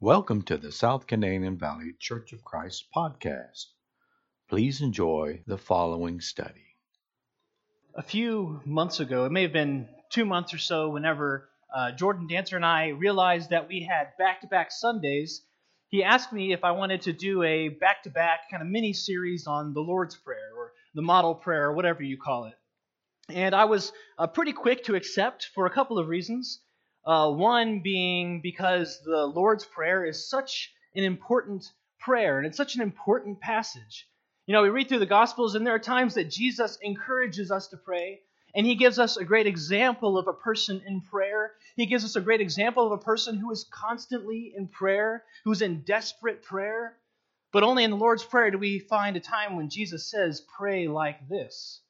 Welcome to the South Canadian Valley Church of Christ podcast. Please enjoy the following study. A few months ago, it may have been two months or so, whenever uh, Jordan Dancer and I realized that we had back to back Sundays, he asked me if I wanted to do a back to back kind of mini series on the Lord's Prayer or the model prayer or whatever you call it. And I was uh, pretty quick to accept for a couple of reasons. Uh, one being because the Lord's Prayer is such an important prayer and it's such an important passage. You know, we read through the Gospels, and there are times that Jesus encourages us to pray, and he gives us a great example of a person in prayer. He gives us a great example of a person who is constantly in prayer, who's in desperate prayer. But only in the Lord's Prayer do we find a time when Jesus says, Pray like this.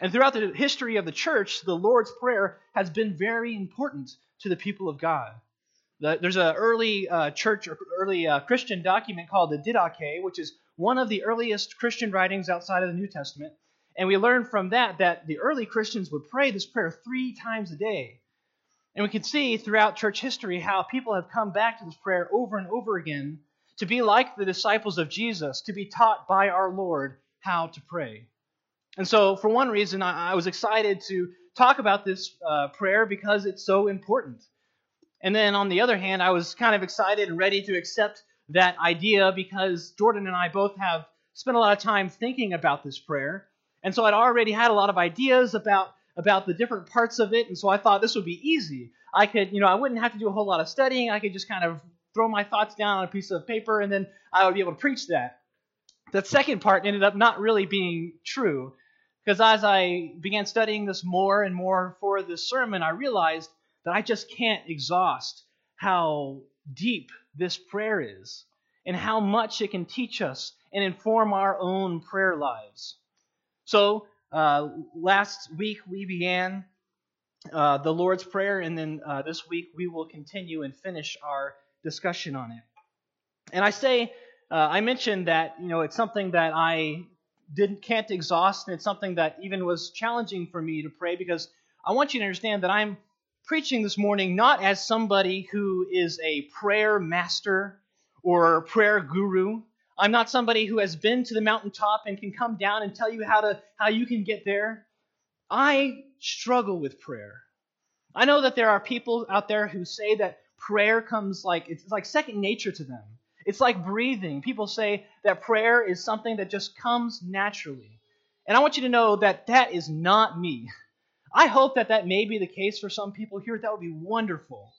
And throughout the history of the church, the Lord's Prayer has been very important to the people of God. There's an early uh, church or early uh, Christian document called the Didache, which is one of the earliest Christian writings outside of the New Testament. And we learn from that that the early Christians would pray this prayer three times a day. And we can see throughout church history how people have come back to this prayer over and over again to be like the disciples of Jesus, to be taught by our Lord how to pray. And so, for one reason, I, I was excited to talk about this uh, prayer because it's so important. And then on the other hand, I was kind of excited and ready to accept that idea because Jordan and I both have spent a lot of time thinking about this prayer. And so I'd already had a lot of ideas about about the different parts of it, and so I thought this would be easy. I could, you know, I wouldn't have to do a whole lot of studying. I could just kind of throw my thoughts down on a piece of paper and then I would be able to preach that. That second part ended up not really being true because as I began studying this more and more for this sermon, I realized that I just can't exhaust how deep this prayer is and how much it can teach us and inform our own prayer lives. So, uh, last week we began uh, the Lord's Prayer, and then uh, this week we will continue and finish our discussion on it. And I say, uh, I mentioned that you know it's something that I didn't can't exhaust, and it's something that even was challenging for me to pray because I want you to understand that I'm preaching this morning not as somebody who is a prayer master or prayer guru. I'm not somebody who has been to the mountaintop and can come down and tell you how to how you can get there. I struggle with prayer. I know that there are people out there who say that prayer comes like it's like second nature to them. It's like breathing. People say that prayer is something that just comes naturally. And I want you to know that that is not me. I hope that that may be the case for some people here. That would be wonderful.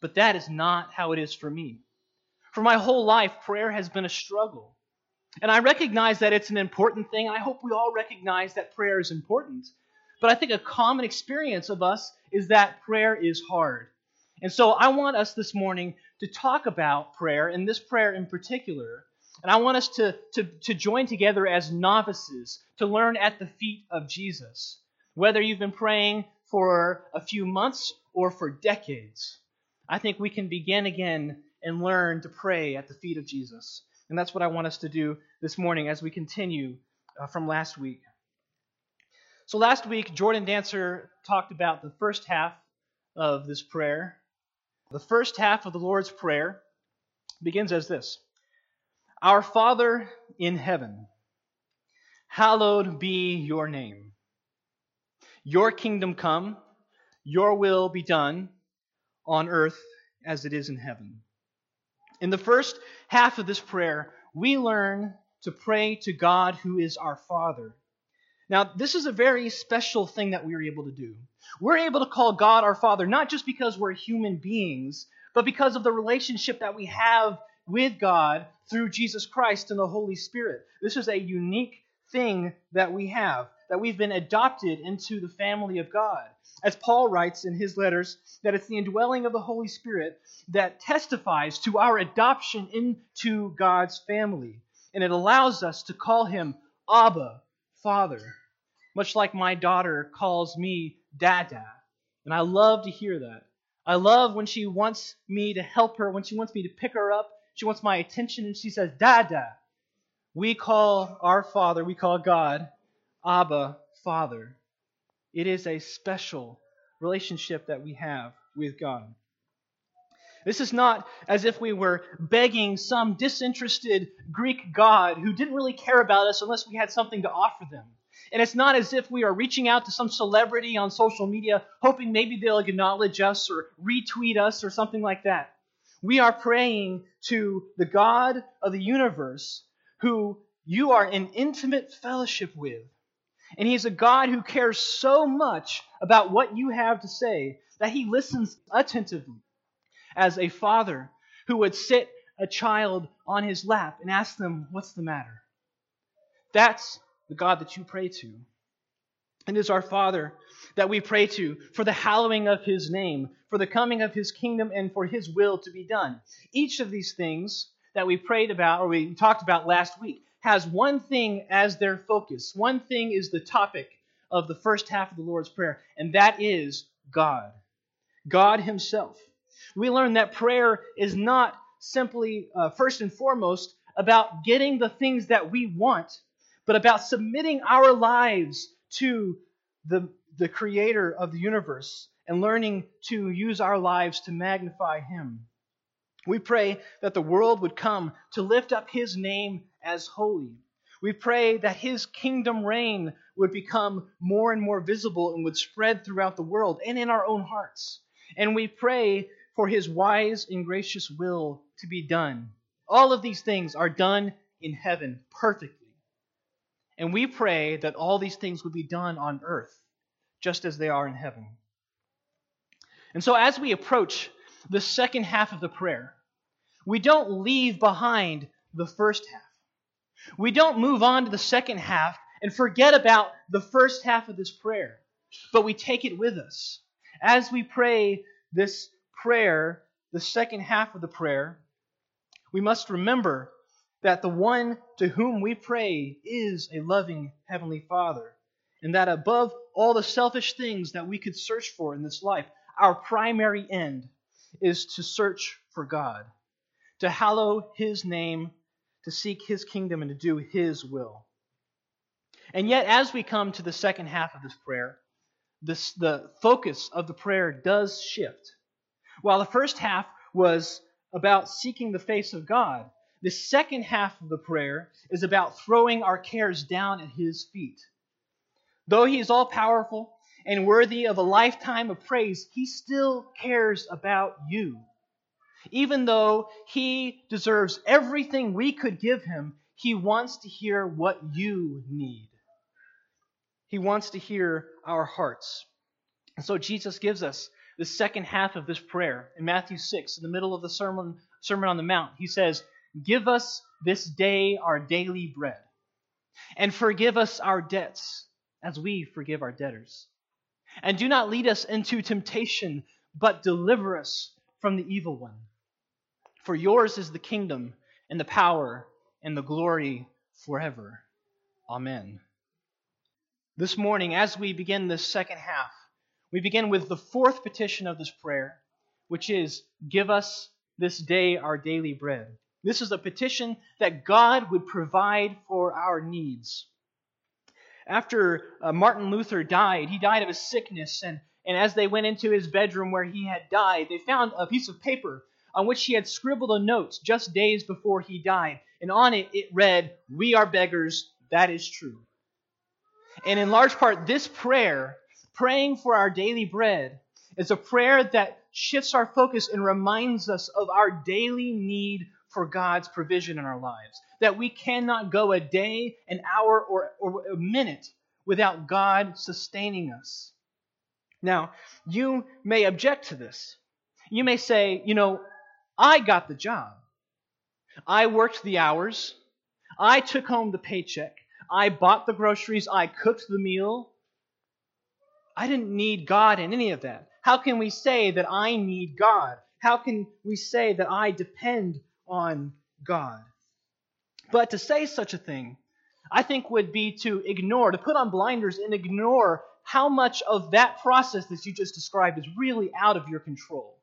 But that is not how it is for me. For my whole life, prayer has been a struggle. And I recognize that it's an important thing. I hope we all recognize that prayer is important. But I think a common experience of us is that prayer is hard. And so I want us this morning to talk about prayer, and this prayer in particular. And I want us to, to, to join together as novices to learn at the feet of Jesus. Whether you've been praying for a few months or for decades, I think we can begin again and learn to pray at the feet of Jesus. And that's what I want us to do this morning as we continue uh, from last week. So, last week, Jordan Dancer talked about the first half of this prayer. The first half of the Lord's Prayer begins as this Our Father in heaven, hallowed be your name. Your kingdom come, your will be done on earth as it is in heaven. In the first half of this prayer, we learn to pray to God who is our Father. Now, this is a very special thing that we are able to do. We're able to call God our Father not just because we're human beings, but because of the relationship that we have with God through Jesus Christ and the Holy Spirit. This is a unique thing that we have, that we've been adopted into the family of God. As Paul writes in his letters, that it's the indwelling of the Holy Spirit that testifies to our adoption into God's family. And it allows us to call him Abba, Father, much like my daughter calls me Dada. And I love to hear that. I love when she wants me to help her, when she wants me to pick her up, she wants my attention, and she says, Dada. We call our Father, we call God Abba, Father. It is a special relationship that we have with God. This is not as if we were begging some disinterested Greek god who didn't really care about us unless we had something to offer them. And it's not as if we are reaching out to some celebrity on social media hoping maybe they'll acknowledge us or retweet us or something like that. We are praying to the God of the universe who you are in intimate fellowship with. And He is a God who cares so much about what you have to say that He listens attentively as a father who would sit a child on his lap and ask them, What's the matter? That's the God that you pray to. And It is our Father that we pray to for the hallowing of His name, for the coming of His kingdom, and for His will to be done. Each of these things that we prayed about, or we talked about last week, has one thing as their focus. One thing is the topic of the first half of the Lord's Prayer, and that is God. God Himself we learn that prayer is not simply, uh, first and foremost, about getting the things that we want, but about submitting our lives to the, the creator of the universe and learning to use our lives to magnify him. We pray that the world would come to lift up his name as holy. We pray that his kingdom reign would become more and more visible and would spread throughout the world and in our own hearts. And we pray for his wise and gracious will to be done. All of these things are done in heaven perfectly. And we pray that all these things would be done on earth just as they are in heaven. And so, as we approach the second half of the prayer, we don't leave behind the first half. We don't move on to the second half and forget about the first half of this prayer, but we take it with us. As we pray this prayer, the second half of the prayer, we must remember that the one to whom we pray is a loving Heavenly Father, and that above all the selfish things that we could search for in this life, our primary end is to search for God, to hallow His name, to seek His kingdom, and to do His will. And yet, as we come to the second half of this prayer, this, the focus of the prayer does shift. While the first half was about seeking the face of God, the second half of the prayer is about throwing our cares down at His feet. Though He is all powerful and worthy of a lifetime of praise, He still cares about you. Even though He deserves everything we could give Him, He wants to hear what you need. He wants to hear our hearts. And so Jesus gives us the second half of this prayer in Matthew 6, in the middle of the Sermon, Sermon on the Mount. He says, Give us this day our daily bread, and forgive us our debts as we forgive our debtors. And do not lead us into temptation, but deliver us from the evil one. For yours is the kingdom, and the power, and the glory forever. Amen. This morning, as we begin this second half, we begin with the fourth petition of this prayer, which is Give us this day our daily bread. This is a petition that God would provide for our needs. After uh, Martin Luther died, he died of a sickness, and, and as they went into his bedroom where he had died, they found a piece of paper on which he had scribbled a note just days before he died. And on it, it read, We are beggars, that is true. And in large part, this prayer Praying for our daily bread is a prayer that shifts our focus and reminds us of our daily need for God's provision in our lives. That we cannot go a day, an hour, or, or a minute without God sustaining us. Now, you may object to this. You may say, you know, I got the job. I worked the hours. I took home the paycheck. I bought the groceries. I cooked the meal. I didn't need God in any of that. How can we say that I need God? How can we say that I depend on God? But to say such a thing, I think would be to ignore, to put on blinders and ignore how much of that process that you just described is really out of your control.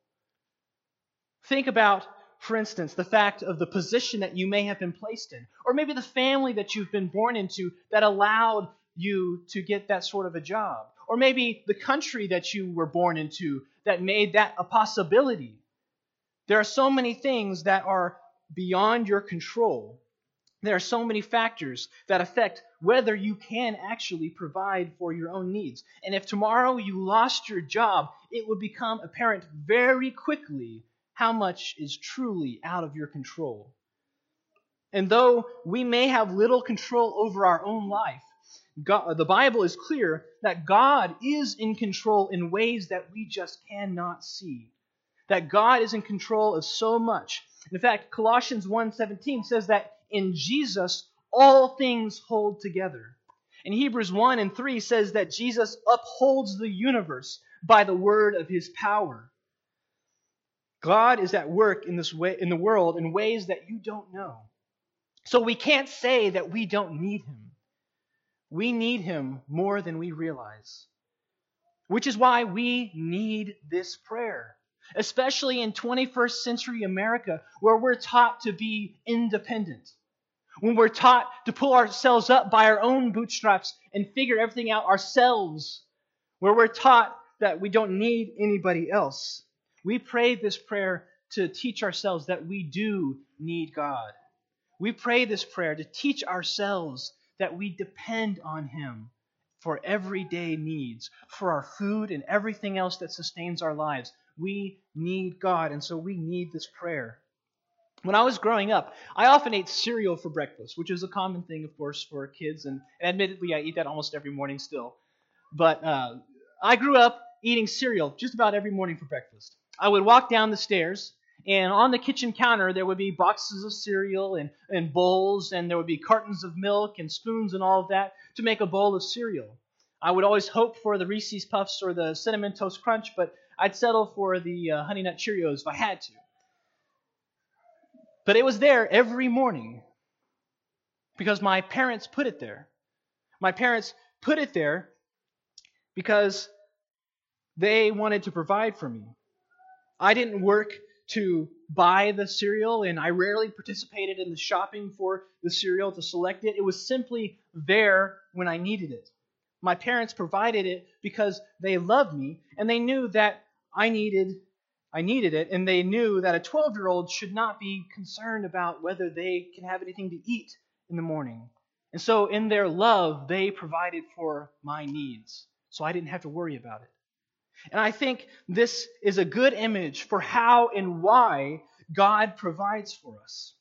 Think about, for instance, the fact of the position that you may have been placed in, or maybe the family that you've been born into that allowed you to get that sort of a job, or maybe the country that you were born into that made that a possibility. There are so many things that are beyond your control. There are so many factors that affect whether you can actually provide for your own needs. And if tomorrow you lost your job, it would become apparent very quickly how much is truly out of your control. And though we may have little control over our own life, God, the Bible is clear that God is in control in ways that we just cannot see. That God is in control of so much. In fact, Colossians 1:17 says that in Jesus all things hold together. And Hebrews 1 and 3 says that Jesus upholds the universe by the word of his power. God is at work in this way in the world in ways that you don't know. So we can't say that we don't need him. We need him more than we realize. Which is why we need this prayer, especially in 21st century America, where we're taught to be independent. When we're taught to pull ourselves up by our own bootstraps and figure everything out ourselves, where we're taught that we don't need anybody else. We pray this prayer to teach ourselves that we do need God. We pray this prayer to teach ourselves that we depend on Him for everyday needs, for our food and everything else that sustains our lives. We need God, and so we need this prayer. When I was growing up, I often ate cereal for breakfast, which is a common thing, of course, for kids, and, and admittedly, I eat that almost every morning still. But uh, I grew up eating cereal just about every morning for breakfast. I would walk down the stairs, and on the kitchen counter, there would be boxes of cereal and, and bowls, and there would be cartons of milk and spoons and all of that to make a bowl of cereal. I would always hope for the Reese's Puffs or the Cinnamon Toast Crunch, but I'd settle for the uh, Honey Nut Cheerios if I had to. But it was there every morning because my parents put it there. My parents put it there because they wanted to provide for me. I didn't work to buy the cereal, and I rarely participated in the shopping for the cereal to select it. It was simply there when I needed it. My parents provided it because they loved me, and they knew that I needed I needed it, and they knew that a 12 year old should not be concerned about whether they can have anything to eat in the morning. And so, in their love, they provided for my needs, so I didn't have to worry about it. And I think this is a good image for how and why God provides for us.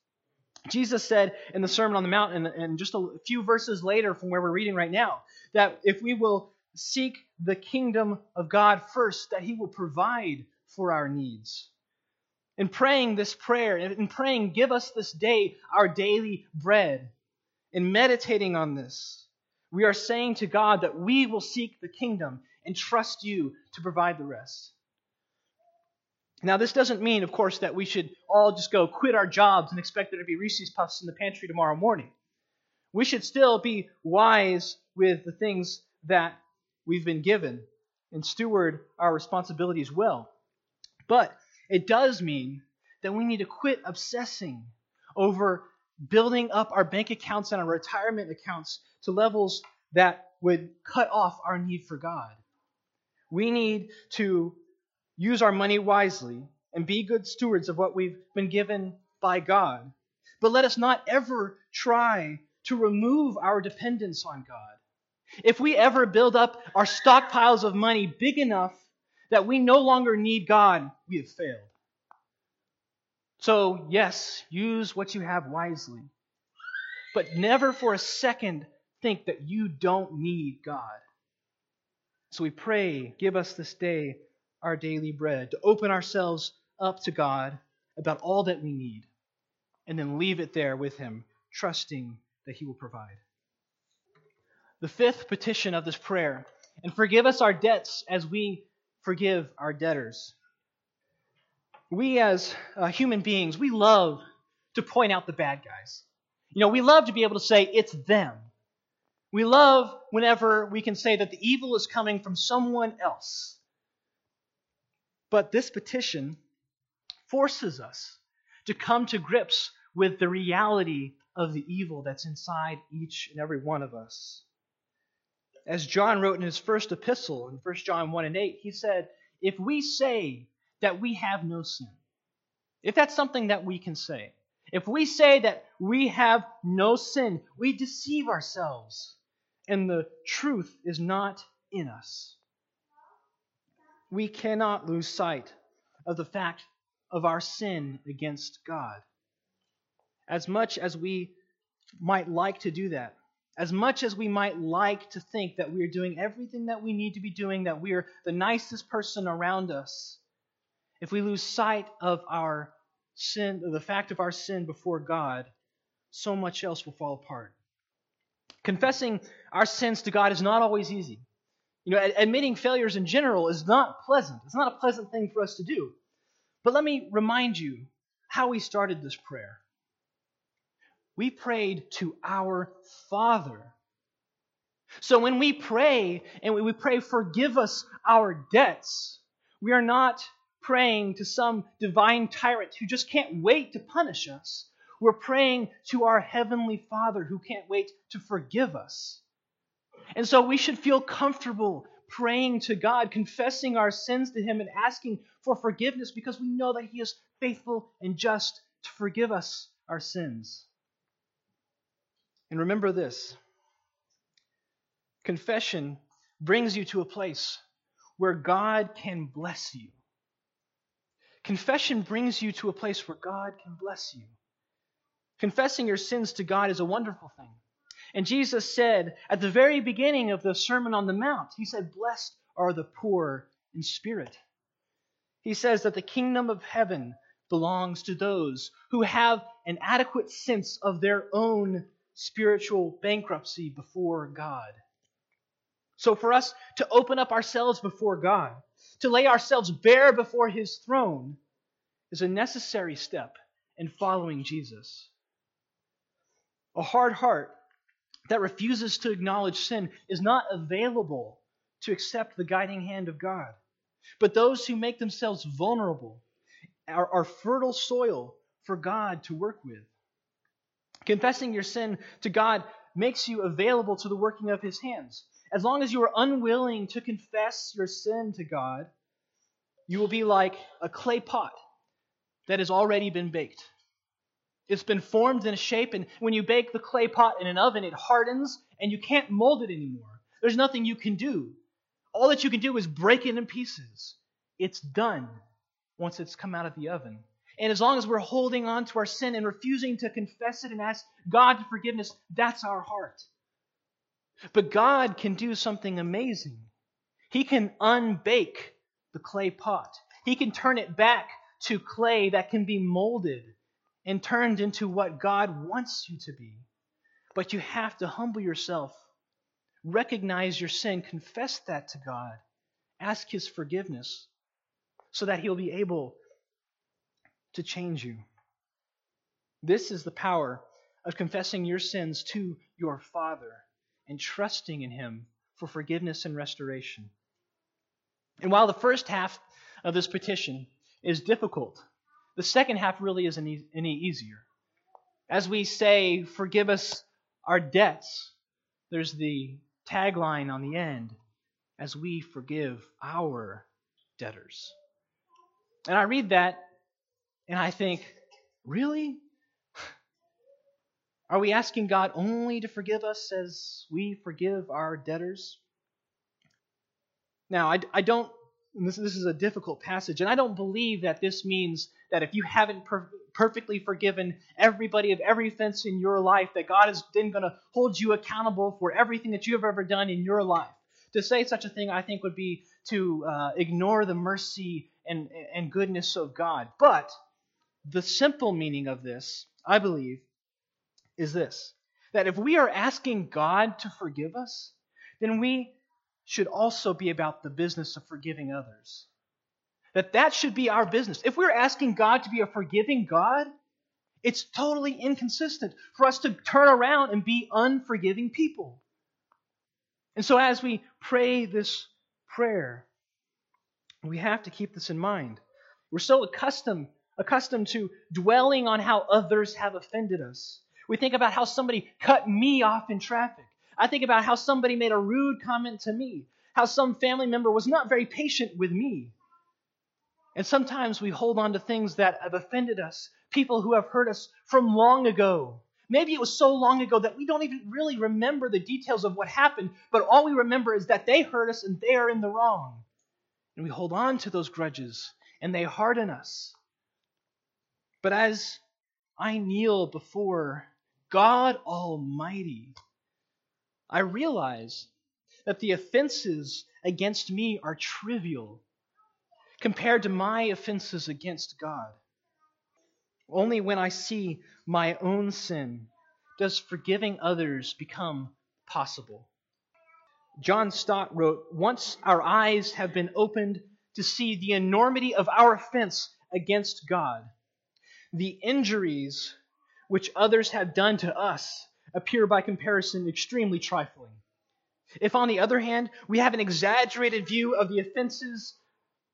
Jesus said in the Sermon on the Mount, and, just a few verses later from where we're reading right now, that if we will seek the kingdom of God first, that He will provide for our needs. In praying this prayer, in praying, give us this day our daily bread, in meditating on this, we are saying to God that we will seek the kingdom and trust you to provide the rest. Now, this doesn't mean, of course, that we should all just go quit our jobs and expect there to be Reese's Puffs in the pantry tomorrow morning. We should still be wise with the things that we've been given and steward our responsibilities well. But it does mean that we need to quit obsessing over building up our bank accounts and our retirement accounts to levels that would cut off our need for God. We need to use our money wisely and be good stewards of what we've been given by God. But let us not ever try to remove our dependence on God. If we ever build up our stockpiles of money big enough that we no longer need God, we have failed. So, yes, use what you have wisely, but never for a second think that you don't need God. So we pray, give us this day our daily bread, to open ourselves up to God about all that we need, and then leave it there with Him, trusting that He will provide. The fifth petition of this prayer, and forgive us our debts as we forgive our debtors. We, as uh, human beings, we love to point out the bad guys. You know, we love to be able to say, it's them. We love whenever we can say that the evil is coming from someone else. But this petition forces us to come to grips with the reality of the evil that's inside each and every one of us. As John wrote in his first epistle, in 1 John 1 and 8, he said, If we say that we have no sin, if that's something that we can say, if we say that we have no sin, we deceive ourselves, and the truth is not in us. We cannot lose sight of the fact of our sin against God. As much as we might like to do that, as much as we might like to think that we are doing everything that we need to be doing, that we are the nicest person around us, if we lose sight of our sin, of the fact of our sin before God, so much else will fall apart. Confessing our sins to God is not always easy. You know, admitting failures in general is not pleasant. It's not a pleasant thing for us to do. But let me remind you how we started this prayer. We prayed to our Father. So when we pray and we pray, forgive us our debts, we are not praying to some divine tyrant who just can't wait to punish us. We're praying to our Heavenly Father who can't wait to forgive us. And so we should feel comfortable praying to God, confessing our sins to Him, and asking for forgiveness because we know that He is faithful and just to forgive us our sins. And remember this confession brings you to a place where God can bless you. Confession brings you to a place where God can bless you. Confessing your sins to God is a wonderful thing. And Jesus said at the very beginning of the Sermon on the Mount, He said, Blessed are the poor in spirit. He says that the kingdom of heaven belongs to those who have an adequate sense of their own spiritual bankruptcy before God. So, for us to open up ourselves before God, to lay ourselves bare before His throne, is a necessary step in following Jesus. A hard heart that refuses to acknowledge sin is not available to accept the guiding hand of God. But those who make themselves vulnerable are, are fertile soil for God to work with. Confessing your sin to God makes you available to the working of His hands. As long as you are unwilling to confess your sin to God, you will be like a clay pot that has already been baked. It's been formed in a shape, and when you bake the clay pot in an oven, it hardens, and you can't mold it anymore. There's nothing you can do. All that you can do is break it in pieces. It's done once it's come out of the oven. And as long as we're holding on to our sin and refusing to confess it and ask God for forgiveness, that's our heart. But God can do something amazing. He can unbake the clay pot, He can turn it back to clay that can be molded and turned into what God wants you to be. But you have to humble yourself, recognize your sin, confess that to God, ask His forgiveness so that He'll be able to change you. This is the power of confessing your sins to your Father and trusting in Him for forgiveness and restoration. And while the first half of this petition is difficult, the second half really isn't any easier. As we say, forgive us our debts, there's the tagline on the end, as we forgive our debtors. And I read that and I think, really? Are we asking God only to forgive us as we forgive our debtors? Now, I, I don't this, this is a difficult passage, and I don't believe that this means that if you haven't per- perfectly forgiven everybody of every offense in your life, that God is then going to hold you accountable for everything that you have ever done in your life. To say such a thing, I think, would be to uh, ignore the mercy and, and goodness of God. But the simple meaning of this, I believe, is this that if we are asking God to forgive us, then we should also be about the business of forgiving others. That that should be our business. If we're asking God to be a forgiving God, it's totally inconsistent for us to turn around and be unforgiving people. And so as we pray this prayer, we have to keep this in mind. We're so accustomed accustomed to dwelling on how others have offended us. We think about how somebody cut me off in traffic. I think about how somebody made a rude comment to me, how some family member was not very patient with me. And sometimes we hold on to things that have offended us, people who have hurt us from long ago. Maybe it was so long ago that we don't even really remember the details of what happened, but all we remember is that they hurt us and they are in the wrong. And we hold on to those grudges and they harden us. But as I kneel before God Almighty, I realize that the offenses against me are trivial compared to my offenses against God. Only when I see my own sin does forgiving others become possible. John Stott wrote Once our eyes have been opened to see the enormity of our offense against God, the injuries which others have done to us appear by comparison extremely trifling. If, on the other hand, we have an exaggerated view of the offenses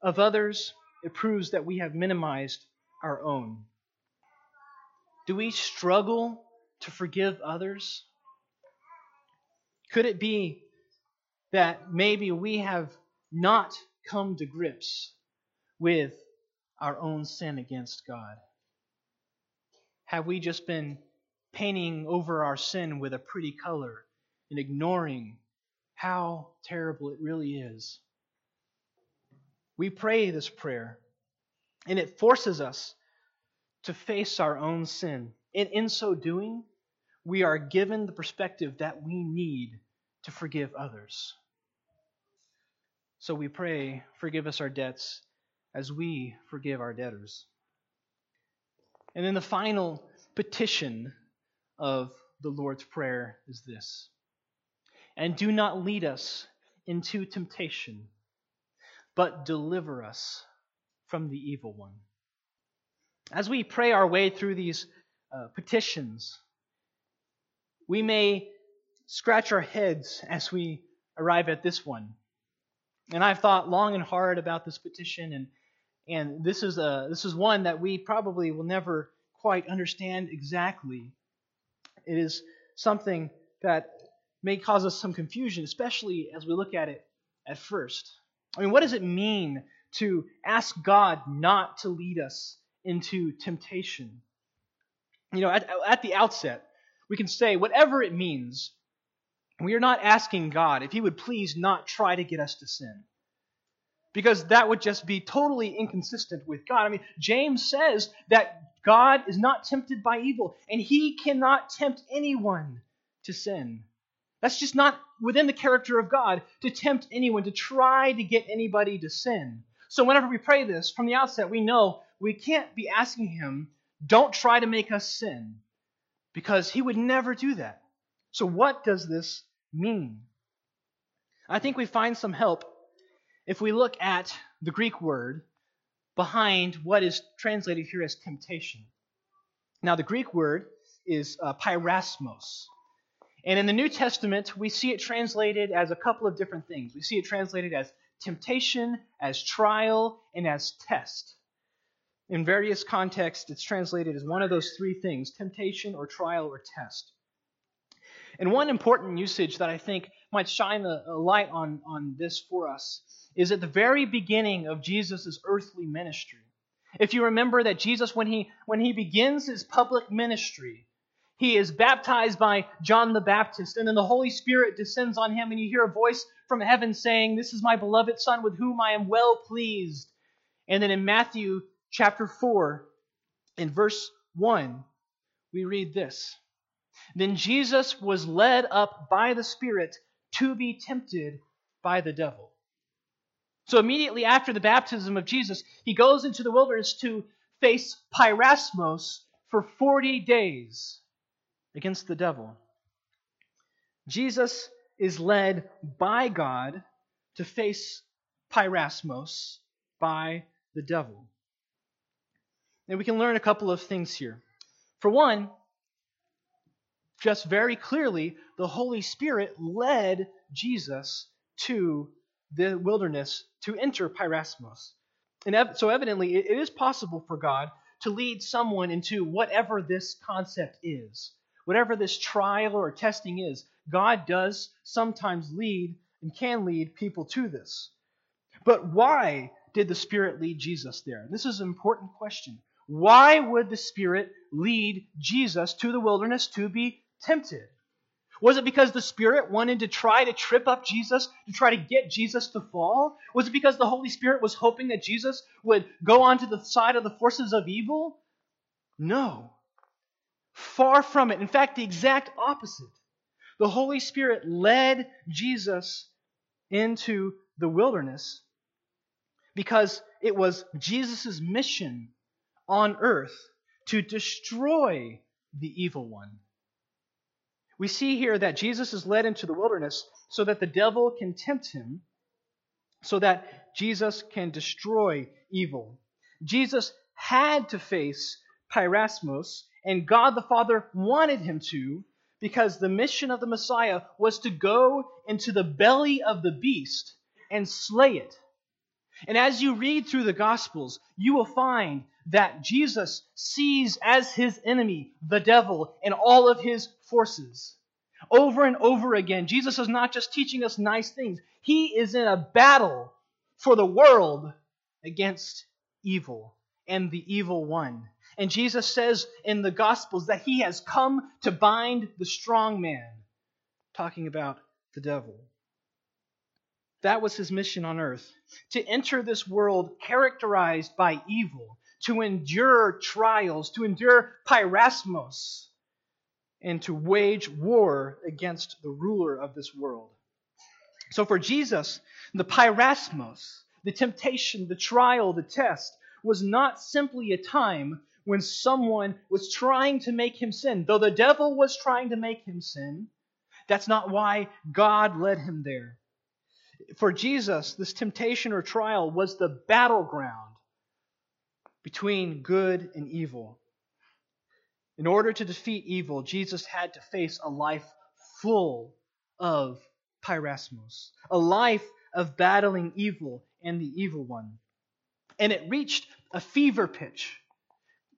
of others, it proves that we have minimized our own. Do we struggle to forgive others? Could it be that maybe we have not come to grips with our own sin against God? Have we just been painting over our sin with a pretty color and ignoring how terrible it really is? We pray this prayer, and it forces us to face our own sin. And in so doing, we are given the perspective that we need to forgive others. So we pray, forgive us our debts as we forgive our debtors. And then the final petition of the Lord's Prayer is this And do not lead us into temptation, but deliver us from the evil one. As we pray our way through these uh, petitions, we may scratch our heads as we arrive at this one. And I've thought long and hard about this petition, and, and this, is a, this is one that we probably will never quite understand exactly. It is something that may cause us some confusion, especially as we look at it at first. I mean, what does it mean to ask God not to lead us into temptation? You know, at, at the outset, we can say whatever it means, we are not asking God if He would please not try to get us to sin. Because that would just be totally inconsistent with God. I mean, James says that God is not tempted by evil, and He cannot tempt anyone to sin. That's just not within the character of God to tempt anyone, to try to get anybody to sin. So whenever we pray this, from the outset, we know we can't be asking Him, don't try to make us sin, because He would never do that. So, what does this mean? I think we find some help if we look at the Greek word behind what is translated here as temptation. Now, the Greek word is uh, peirasmos. And in the New Testament, we see it translated as a couple of different things. We see it translated as temptation, as trial, and as test. In various contexts, it's translated as one of those three things temptation, or trial, or test. And one important usage that I think might shine a, light on, on this for us is at the very beginning of Jesus' earthly ministry. If you remember that Jesus, when he, when he begins his public ministry, he is baptized by John the Baptist, and then the Holy Spirit descends on him, and you hear a voice from heaven saying, This is my beloved Son with whom I am well pleased. And then in Matthew chapter 4, in verse 1, we read this Then Jesus was led up by the Spirit to be tempted by the devil. So immediately after the baptism of Jesus, he goes into the wilderness to face Peirasmos for 40 days against the devil. Jesus is led by God to face Peirasmos by the devil. And we can learn a couple of things here. For one, just very clearly, the Holy Spirit led Jesus to the wilderness to enter Peirasmos. And so, evidently, it is possible for God to lead someone into whatever this concept is whatever this trial or testing is, God does sometimes lead and can lead people to this. But why did the Spirit lead Jesus there? This is an important question. Why would the Spirit lead Jesus to the wilderness to be tempted? Was it because the Spirit wanted to try to trip up Jesus, to try to get Jesus to fall? Was it because the Holy Spirit was hoping that Jesus would go onto the side of the forces of evil? No. Far from it. In fact, the exact opposite. The Holy Spirit led Jesus into the wilderness because it was Jesus' mission on earth to destroy the evil one. We see here that Jesus is led into the wilderness so that the devil can tempt him, so that Jesus can destroy evil. Jesus had to face Peirasmos, and God the Father wanted him to because the mission of the Messiah was to go into the belly of the beast and slay it. And as you read through the Gospels, you will find that Jesus sees as his enemy the devil and all of his forces. Over and over again, Jesus is not just teaching us nice things, he is in a battle for the world against evil and the evil one. And Jesus says in the Gospels that he has come to bind the strong man, talking about the devil. That was his mission on earth to enter this world characterized by evil, to endure trials, to endure peirasmos, and to wage war against the ruler of this world. So for Jesus, the peirasmos, the temptation, the trial, the test, was not simply a time when someone was trying to make him sin. Though the devil was trying to make him sin, that's not why God led him there for Jesus, this temptation or trial was the battleground between good and evil. In order to defeat evil, Jesus had to face a life full of peirasmos, a life of battling evil and the evil one. And it reached a fever pitch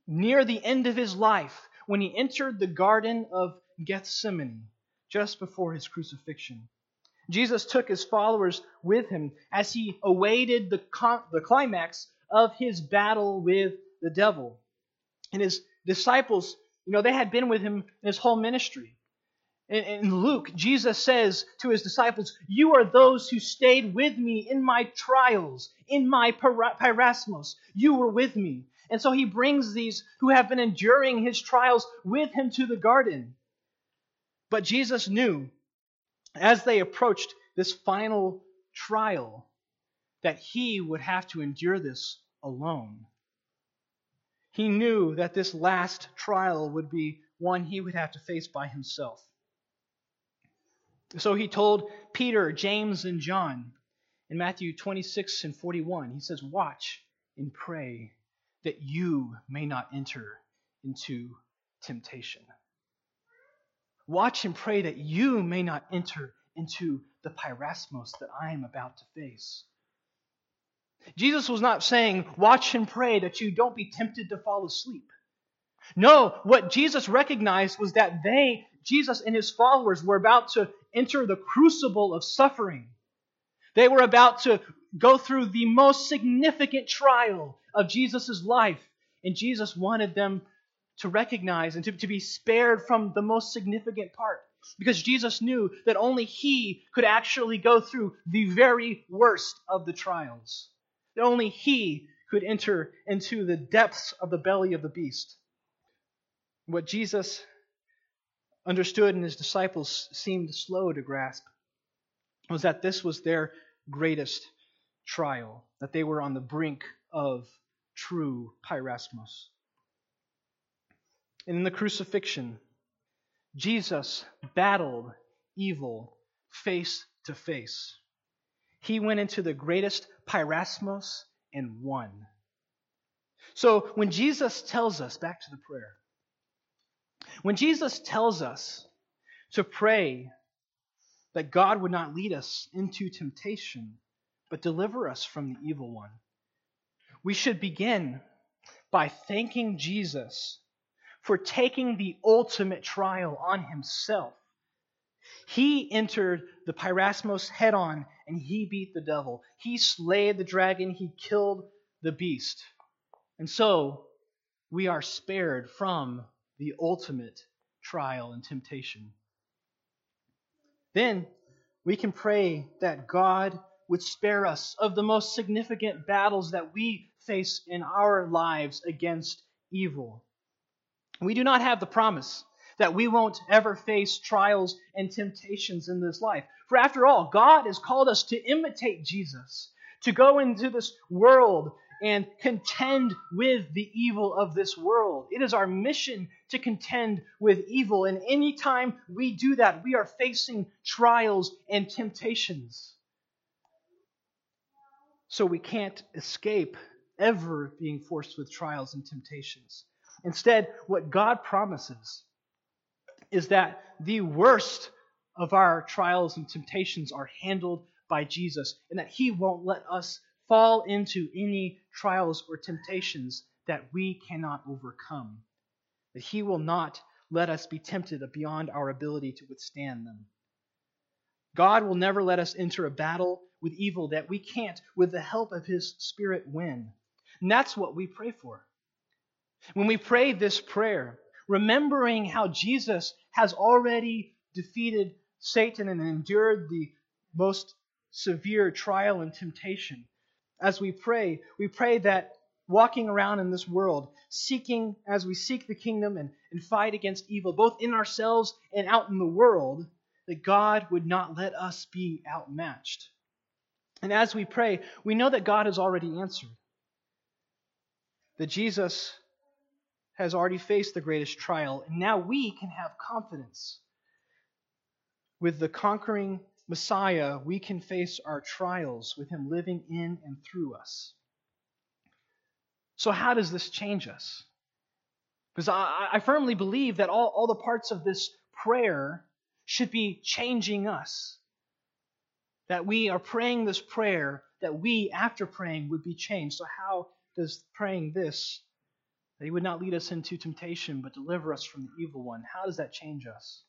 near the end of his life when he entered the Garden of Gethsemane just before his crucifixion. Jesus took his followers with him as he awaited the, the climax of his battle with the devil. And his disciples, you know, they had been with him in his whole ministry. In, in Luke, Jesus says to his disciples, You are those who stayed with me in my trials, in my peirasmos. You were with me. And so he brings these who have been enduring his trials with him to the garden. But Jesus knew as they approached this final trial, that he would have to endure this alone. He knew that this last trial would be one he would have to face by himself. So he told Peter, James, and John in Matthew 26 and 41, he says, Watch and pray that you may not enter into temptation. Watch and pray that you may not enter into the peirasmos that I am about to face. Jesus was not saying, watch and pray that you don't be tempted to fall asleep. No, what Jesus recognized was that they, Jesus and his followers, were about to enter the crucible of suffering. They were about to go through the most significant trial of Jesus' life. And Jesus wanted them to recognize and to, to be spared from the most significant part. Because Jesus knew that only He could actually go through the very worst of the trials. That only He could enter into the depths of the belly of the beast. What Jesus understood and his disciples seemed slow to grasp was that this was their greatest trial, that they were on the brink of true peirasmos. And in the crucifixion, Jesus battled evil face to face. He went into the greatest peirasmos and won. So when Jesus tells us, back to the prayer, when Jesus tells us to pray that God would not lead us into temptation, but deliver us from the evil one, we should begin by thanking Jesus for taking the ultimate trial on himself. He entered the peirasmos head on and he beat the devil. He slayed the dragon, he killed the beast. And so we are spared from the ultimate trial and temptation. Then we can pray that God would spare us of the most significant battles that we face in our lives against evil. We do not have the promise that we won't ever face trials and temptations in this life. For after all, God has called us to imitate Jesus, to go into this world and contend with the evil of this world. It is our mission to contend with evil, and anytime we do that, we are facing trials and temptations. So we can't escape ever being forced with trials and temptations. Instead, what God promises is that the worst of our trials and temptations are handled by Jesus, and that He won't let us fall into any trials or temptations that we cannot overcome. That He will not let us be tempted beyond our ability to withstand them. God will never let us enter a battle with evil that we can't, with the help of His Spirit, win. And that's what we pray for. When we pray this prayer, remembering how Jesus has already defeated Satan and endured the most severe trial and temptation, as we pray, we pray that walking around in this world, seeking, as we seek the kingdom and, and fight against evil, both in ourselves and out in the world, that God would not let us be outmatched. And as we pray, we know that God has already answered. That Jesus has already faced the greatest trial, and now we can have confidence. With the conquering Messiah, we can face our trials with Him living in and through us. So, how does this change us? Because I, I firmly believe that all, all the parts of this prayer should be changing us. That we are praying this prayer, that we, after praying, would be changed. So, how does praying this, that He would not lead us into temptation, but deliver us from the evil one, how does that change us?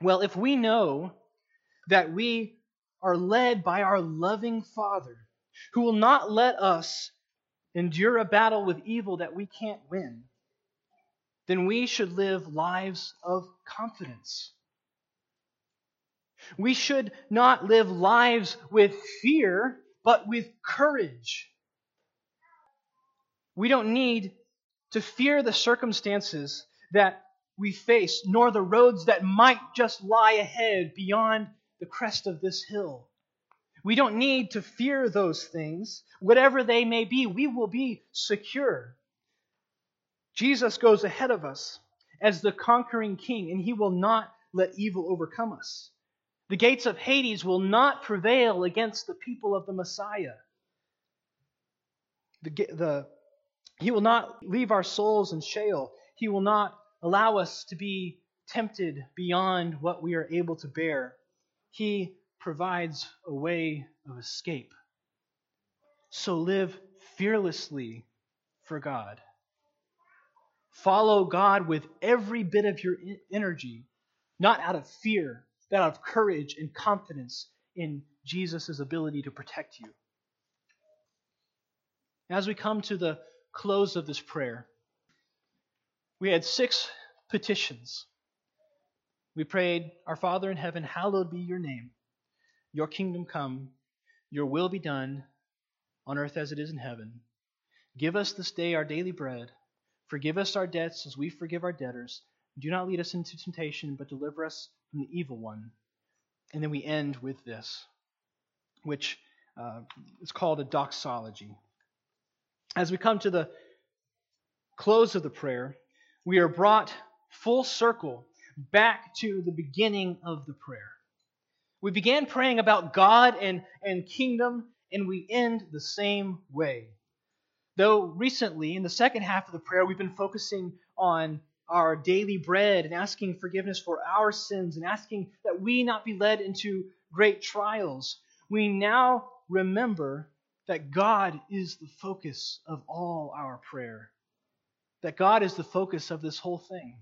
Well, if we know that we are led by our loving Father, who will not let us endure a battle with evil that we can't win, then we should live lives of confidence. We should not live lives with fear, but with courage. We don't need to fear the circumstances that we face, nor the roads that might just lie ahead beyond the crest of this hill. We don't need to fear those things. Whatever they may be, we will be secure. Jesus goes ahead of us as the conquering king, and he will not let evil overcome us. The gates of Hades will not prevail against the people of the Messiah. The, the, he will not leave our souls in Sheol. He will not allow us to be tempted beyond what we are able to bear. He provides a way of escape. So live fearlessly for God. Follow God with every bit of your energy, not out of fear, but out of courage and confidence in Jesus' ability to protect you. As we come to the close of this prayer, we had six petitions. We prayed, Our Father in heaven, hallowed be your name. Your kingdom come, your will be done on earth as it is in heaven. Give us this day our daily bread. Forgive us our debts as we forgive our debtors. Do not lead us into temptation, but deliver us from the evil one. And then we end with this, which uh, is called a doxology. As we come to the close of the prayer, we are brought full circle back to the beginning of the prayer. We began praying about God and, and kingdom, and we end the same way. Though recently, in the second half of the prayer, we've been focusing on our daily bread and asking forgiveness for our sins and asking that we not be led into great trials, we now remember that God is the focus of all our prayer. That God is the focus of this whole thing.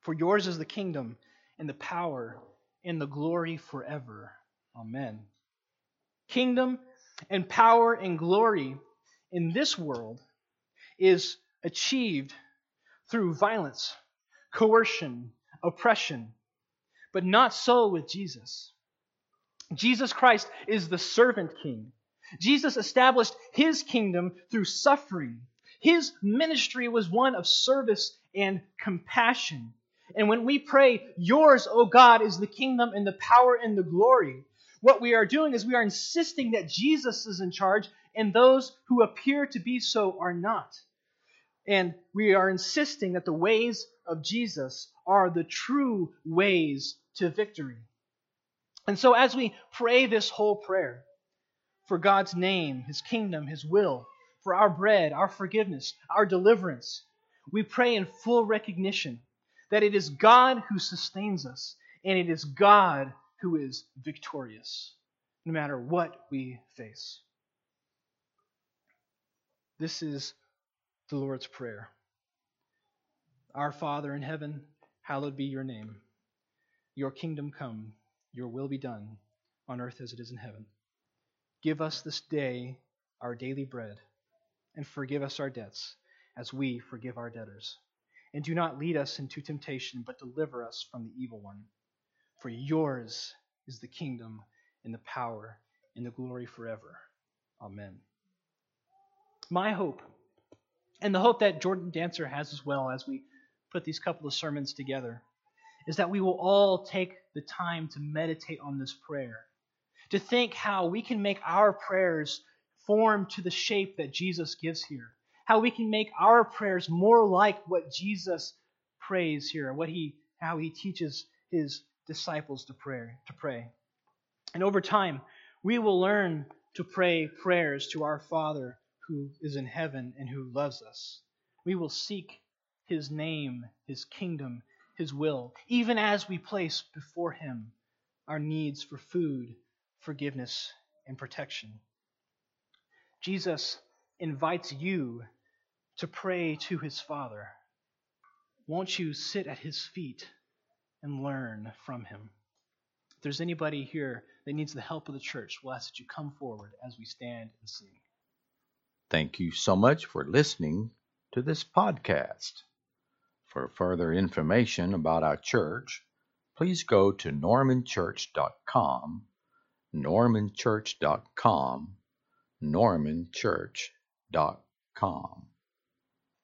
For yours is the kingdom and the power and the glory forever. Amen. Kingdom and power and glory in this world is achieved through violence, coercion, oppression, but not so with Jesus. Jesus Christ is the servant king. Jesus established his kingdom through suffering. His ministry was one of service and compassion. And when we pray, Yours, O God, is the kingdom and the power and the glory, what we are doing is we are insisting that Jesus is in charge and those who appear to be so are not. And we are insisting that the ways of Jesus are the true ways to victory. And so, as we pray this whole prayer for God's name, His kingdom, His will, for our bread, our forgiveness, our deliverance, we pray in full recognition that it is God who sustains us, and it is God who is victorious, no matter what we face. This is the Lord's Prayer. Our Father in heaven, hallowed be your name. Your kingdom come, your will be done, on earth as it is in heaven. Give us this day our daily bread, and forgive us our debts, as we forgive our debtors. And do not lead us into temptation, but deliver us from the evil one. For yours is the kingdom, and the power, and the glory forever. Amen. My hope, and the hope that Jordan Dancer has as well as we put these couple of sermons together, is that we will all take the time to meditate on this prayer, to think how we can make our prayers form to the shape that Jesus gives here, how we can make our prayers more like what Jesus prays here, what he how he teaches his disciples to pray to pray. And over time, we will learn to pray prayers to our Father who is in heaven and who loves us. We will seek his name, his kingdom, his will, even as we place before him our needs for food, forgiveness, and protection. Jesus invites you to pray to his Father. Won't you sit at his feet and learn from him? If there's anybody here that needs the help of the church, we'll ask that you come forward as we stand and sing. Thank you so much for listening to this podcast. For further information about our church, please go to normanchurch.com, normanchurch.com, normanchurch.com.